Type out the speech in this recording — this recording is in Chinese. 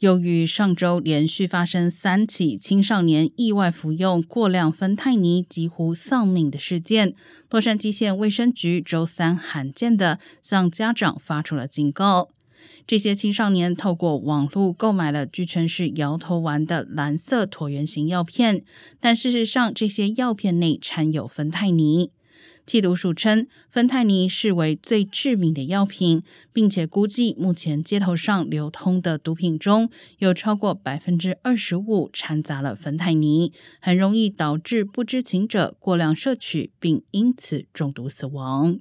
由于上周连续发生三起青少年意外服用过量芬太尼几乎丧命的事件，洛杉矶县卫生局周三罕见的向家长发出了警告：这些青少年透过网络购买了据称是摇头丸的蓝色椭圆形药片，但事实上这些药片内掺有芬太尼。缉毒署称，芬太尼视为最致命的药品，并且估计目前街头上流通的毒品中有超过百分之二十五掺杂了芬太尼，很容易导致不知情者过量摄取，并因此中毒死亡。